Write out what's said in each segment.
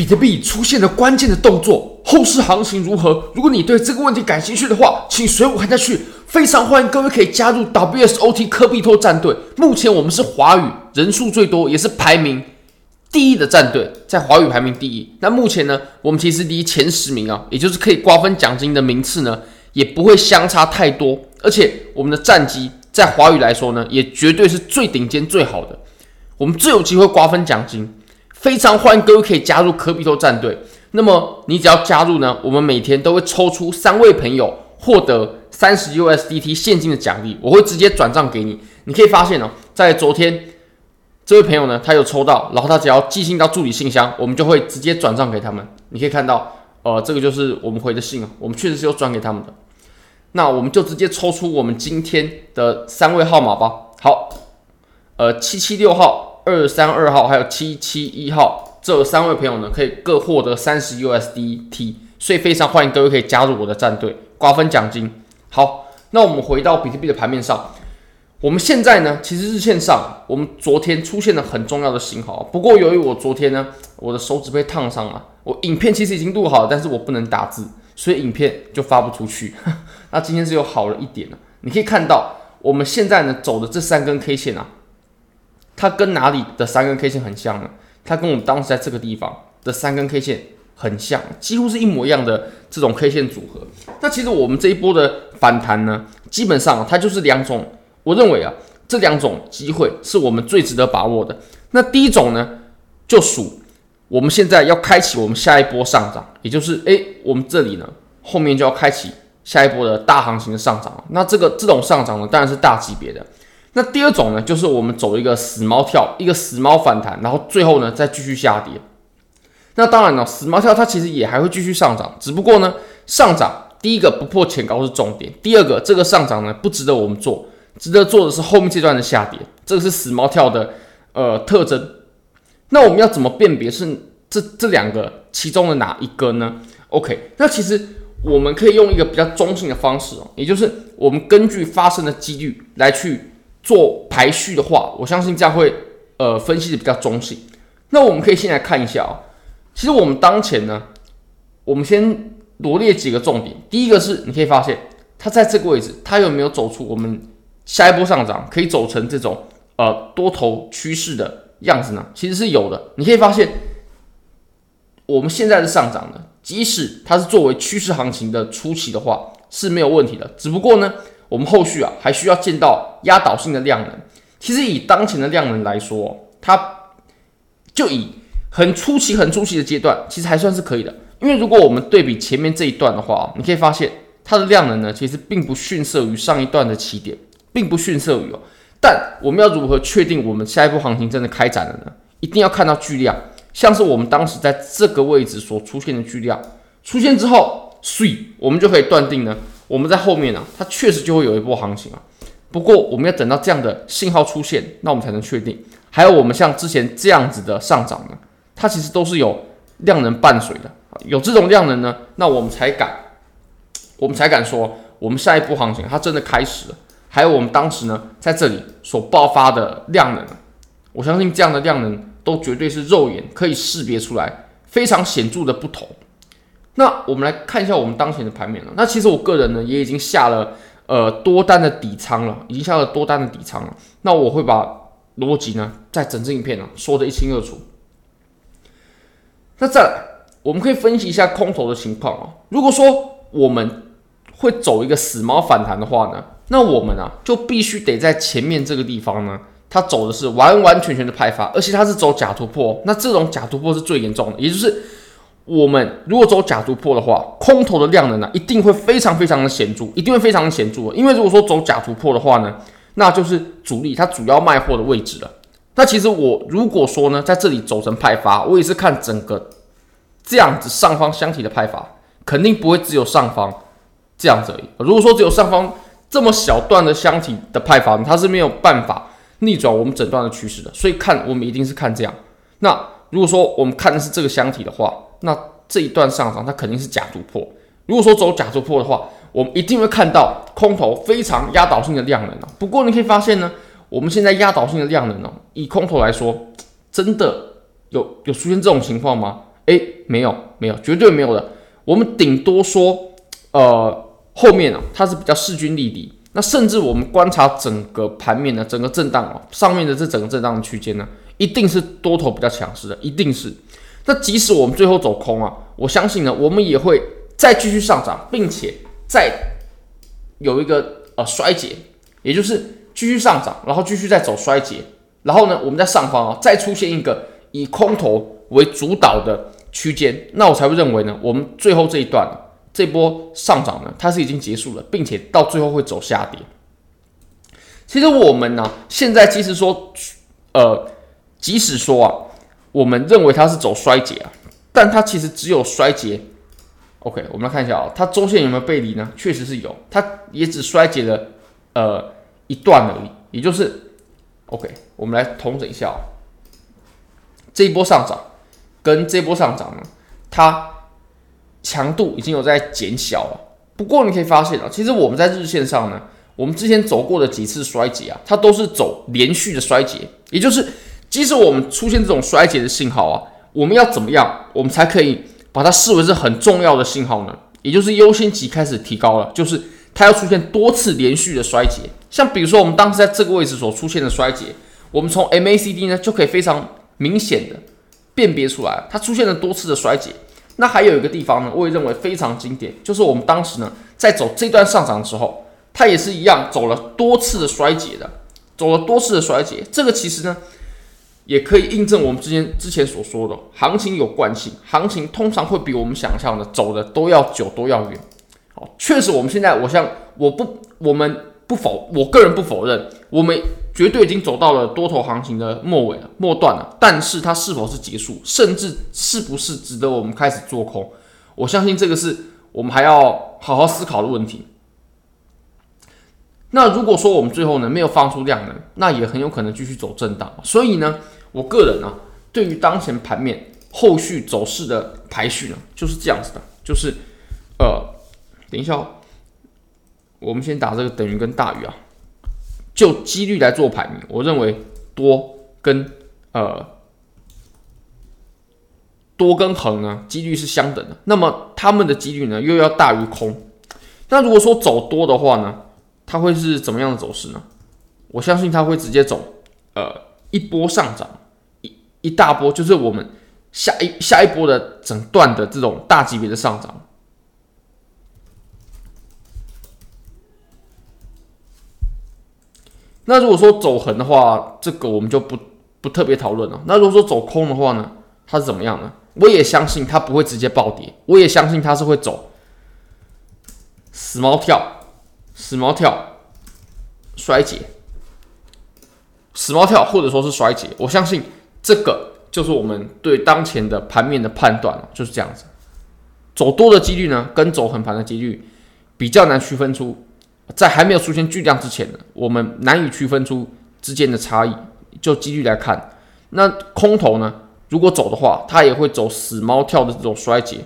比特币出现了关键的动作，后市行情如何？如果你对这个问题感兴趣的话，请随我看下去。非常欢迎各位可以加入 WSOT 科比托战队。目前我们是华语人数最多，也是排名第一的战队，在华语排名第一。那目前呢，我们其实离前十名啊，也就是可以瓜分奖金的名次呢，也不会相差太多。而且我们的战绩在华语来说呢，也绝对是最顶尖、最好的。我们最有机会瓜分奖金。非常欢迎各位可以加入科比托战队。那么你只要加入呢，我们每天都会抽出三位朋友获得。三十 USDT 现金的奖励，我会直接转账给你。你可以发现哦，在昨天这位朋友呢，他有抽到，然后他只要寄信到助理信箱，我们就会直接转账给他们。你可以看到，呃，这个就是我们回的信啊，我们确实是有转给他们的。那我们就直接抽出我们今天的三位号码吧。好，呃，七七六号、二三二号还有七七一号这三位朋友呢，可以各获得三十 USDT，所以非常欢迎各位可以加入我的战队，瓜分奖金。好，那我们回到比特币的盘面上，我们现在呢，其实日线上，我们昨天出现了很重要的信号。不过由于我昨天呢，我的手指被烫伤了，我影片其实已经录好了，但是我不能打字，所以影片就发不出去。那今天是又好了一点了，你可以看到我们现在呢走的这三根 K 线啊，它跟哪里的三根 K 线很像呢？它跟我们当时在这个地方的三根 K 线。很像，几乎是一模一样的这种 K 线组合。那其实我们这一波的反弹呢，基本上它就是两种。我认为啊，这两种机会是我们最值得把握的。那第一种呢，就属我们现在要开启我们下一波上涨，也就是诶，我们这里呢后面就要开启下一波的大行情的上涨。那这个这种上涨呢，当然是大级别的。那第二种呢，就是我们走一个死猫跳，一个死猫反弹，然后最后呢再继续下跌。那当然了，死猫跳它其实也还会继续上涨，只不过呢，上涨第一个不破前高是重点，第二个这个上涨呢不值得我们做，值得做的是后面这段的下跌，这个是死猫跳的呃特征。那我们要怎么辨别是这这两个其中的哪一个呢？OK，那其实我们可以用一个比较中性的方式哦，也就是我们根据发生的几率来去做排序的话，我相信这样会呃分析的比较中性。那我们可以先来看一下哦。其实我们当前呢，我们先罗列几个重点。第一个是，你可以发现它在这个位置，它有没有走出我们下一波上涨，可以走成这种呃多头趋势的样子呢？其实是有的。你可以发现，我们现在是上涨的，即使它是作为趋势行情的初期的话，是没有问题的。只不过呢，我们后续啊还需要见到压倒性的量能。其实以当前的量能来说，它就以。很初期、很初期的阶段，其实还算是可以的。因为如果我们对比前面这一段的话，你可以发现它的量能呢，其实并不逊色于上一段的起点，并不逊色于哦。但我们要如何确定我们下一步行情真的开展了呢？一定要看到巨量，像是我们当时在这个位置所出现的巨量出现之后，所以我们就可以断定呢，我们在后面呢、啊，它确实就会有一波行情啊。不过我们要等到这样的信号出现，那我们才能确定。还有我们像之前这样子的上涨呢？它其实都是有量能伴随的，有这种量能呢，那我们才敢，我们才敢说，我们下一波行情它真的开始了。还有我们当时呢，在这里所爆发的量能，我相信这样的量能都绝对是肉眼可以识别出来，非常显著的不同。那我们来看一下我们当前的盘面了。那其实我个人呢，也已经下了呃多单的底仓了，已经下了多单的底仓了。那我会把逻辑呢，在整支影片呢说得一清二楚。那再来，我们可以分析一下空头的情况哦。如果说我们会走一个死猫反弹的话呢，那我们啊就必须得在前面这个地方呢，它走的是完完全全的派发，而且它是走假突破。那这种假突破是最严重的，也就是我们如果走假突破的话，空头的量能呢一定会非常非常的显著，一定会非常的显著。因为如果说走假突破的话呢，那就是主力它主要卖货的位置了。那其实我如果说呢，在这里走成派发，我也是看整个这样子上方箱体的派发，肯定不会只有上方这样子而已。如果说只有上方这么小段的箱体的派发，它是没有办法逆转我们整段的趋势的。所以看我们一定是看这样。那如果说我们看的是这个箱体的话，那这一段上涨它肯定是假突破。如果说走假突破的话，我们一定会看到空头非常压倒性的量能啊。不过你可以发现呢。我们现在压倒性的量能呢，以空头来说，真的有有出现这种情况吗？诶，没有，没有，绝对没有的。我们顶多说，呃，后面啊，它是比较势均力敌。那甚至我们观察整个盘面呢，整个震荡啊，上面的这整个震荡区间呢，一定是多头比较强势的，一定是。那即使我们最后走空啊，我相信呢，我们也会再继续上涨，并且再有一个呃衰竭，也就是继续上涨，然后继续再走衰竭，然后呢，我们在上方啊再出现一个以空头为主导的区间，那我才会认为呢，我们最后这一段这波上涨呢，它是已经结束了，并且到最后会走下跌。其实我们呢，现在即使说，呃，即使说啊。我们认为它是走衰竭啊，但它其实只有衰竭。OK，我们来看一下啊、哦，它周线有没有背离呢？确实是有，它也只衰竭了呃一段而已。也就是 OK，我们来统整一下哦，这一波上涨跟这波上涨呢，它强度已经有在减小了。不过你可以发现啊，其实我们在日线上呢，我们之前走过的几次衰竭啊，它都是走连续的衰竭，也就是。即使我们出现这种衰竭的信号啊，我们要怎么样，我们才可以把它视为是很重要的信号呢？也就是优先级开始提高了，就是它要出现多次连续的衰竭。像比如说我们当时在这个位置所出现的衰竭，我们从 MACD 呢就可以非常明显的辨别出来，它出现了多次的衰竭。那还有一个地方呢，我也认为非常经典，就是我们当时呢在走这段上涨的时候，它也是一样走了多次的衰竭的，走了多次的衰竭。这个其实呢。也可以印证我们之前之前所说的，行情有惯性，行情通常会比我们想象的走的都要久，都要远。好，确实我们现在，我像我不，我们不否，我个人不否认，我们绝对已经走到了多头行情的末尾了，末段了。但是它是否是结束，甚至是不是值得我们开始做空，我相信这个是我们还要好好思考的问题。那如果说我们最后呢没有放出量能，那也很有可能继续走震荡。所以呢。我个人呢、对于当前盘面后续走势的排序呢，就是这样子的，就是，呃，等一下、哦，我们先打这个等于跟大于啊，就几率来做排名，我认为多跟呃多跟横呢，几率是相等的，那么他们的几率呢又要大于空，那如果说走多的话呢，它会是怎么样的走势呢？我相信它会直接走呃一波上涨。一大波就是我们下一下一波的整段的这种大级别的上涨。那如果说走横的话，这个我们就不不特别讨论了。那如果说走空的话呢，它是怎么样呢？我也相信它不会直接暴跌，我也相信它是会走死猫跳、死猫跳、衰竭、死猫跳，或者说是衰竭，我相信。这个就是我们对当前的盘面的判断，就是这样子。走多的几率呢，跟走横盘的几率比较难区分出，在还没有出现巨量之前呢，我们难以区分出之间的差异。就几率来看，那空头呢，如果走的话，它也会走死猫跳的这种衰竭，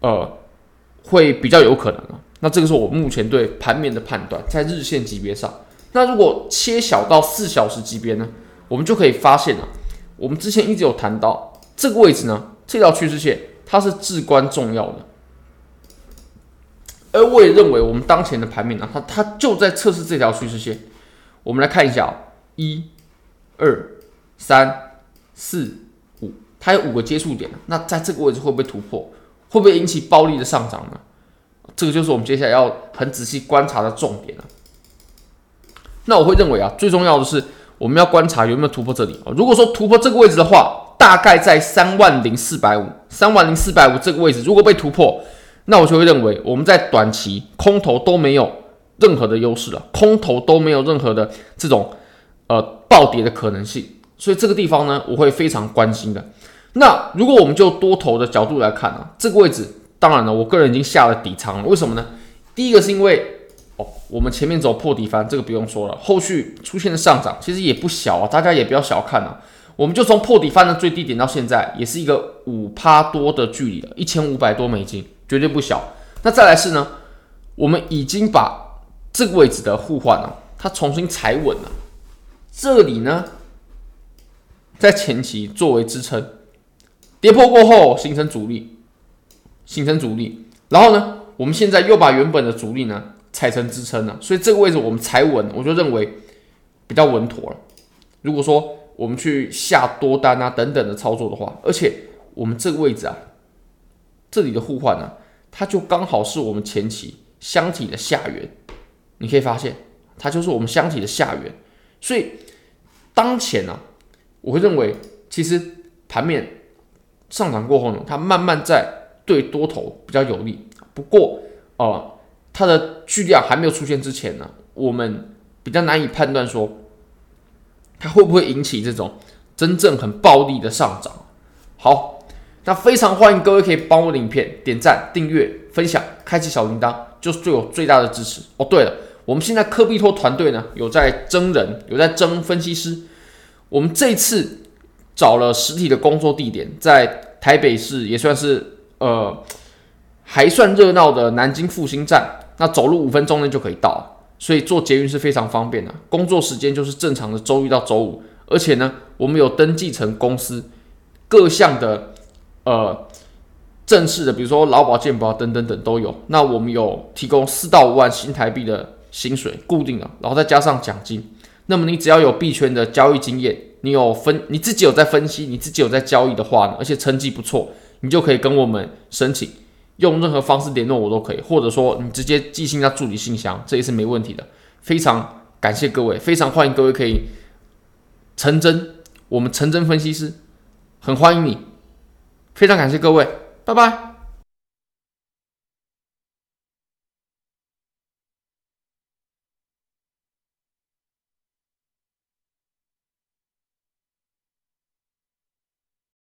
呃，会比较有可能啊。那这个是我目前对盘面的判断，在日线级别上。那如果切小到四小时级别呢，我们就可以发现了。我们之前一直有谈到这个位置呢，这条趋势线它是至关重要的，而我也认为我们当前的盘面呢，它它就在测试这条趋势线。我们来看一下啊，一、二、三、四、五，它有五个接触点。那在这个位置会不会突破？会不会引起暴力的上涨呢？这个就是我们接下来要很仔细观察的重点了。那我会认为啊，最重要的是。我们要观察有没有突破这里啊？如果说突破这个位置的话，大概在三万零四百五，三万零四百五这个位置，如果被突破，那我就会认为我们在短期空头都没有任何的优势了，空头都没有任何的这种呃暴跌的可能性，所以这个地方呢，我会非常关心的。那如果我们就多头的角度来看啊，这个位置，当然了，我个人已经下了底仓了，为什么呢？第一个是因为。哦，我们前面走破底翻，这个不用说了。后续出现的上涨其实也不小啊，大家也不要小看啊。我们就从破底翻的最低点到现在，也是一个五趴多的距离了，一千五百多美金，绝对不小。那再来是呢，我们已经把这个位置的互换了，它重新踩稳了。这里呢，在前期作为支撑，跌破过后形成阻力，形成阻力，然后呢，我们现在又把原本的阻力呢踩成支撑了，所以这个位置我们踩稳，我就认为比较稳妥了。如果说我们去下多单啊等等的操作的话，而且我们这个位置啊，这里的互换呢，它就刚好是我们前期箱体的下缘，你可以发现它就是我们箱体的下缘，所以当前呢、我会认为其实盘面上涨过后呢，它慢慢在对多头比较有利，不过呃，它的巨量还没有出现之前呢，我们比较难以判断说。它会不会引起这种真正很暴力的上涨？好，那非常欢迎各位可以帮我的影片点赞、订阅、分享、开启小铃铛，就是对我最大的支持哦。对了，我们现在科比托团队呢有在征人，有在征分析师。我们这次找了实体的工作地点，在台北市也算是呃还算热闹的南京复兴站，那走路五分钟内就可以到。所以坐捷运是非常方便的，工作时间就是正常的周一到周五，而且呢，我们有登记成公司，各项的呃正式的，比如说劳保健保等等等都有。那我们有提供四到五万新台币的薪水，固定的，然后再加上奖金。那么你只要有币圈的交易经验，你有分你自己有在分析，你自己有在交易的话呢，而且成绩不错，你就可以跟我们申请。用任何方式联络我都可以，或者说你直接寄信到助理信箱，这也是没问题的。非常感谢各位，非常欢迎各位可以陈真，我们陈真分析师很欢迎你，非常感谢各位，拜拜。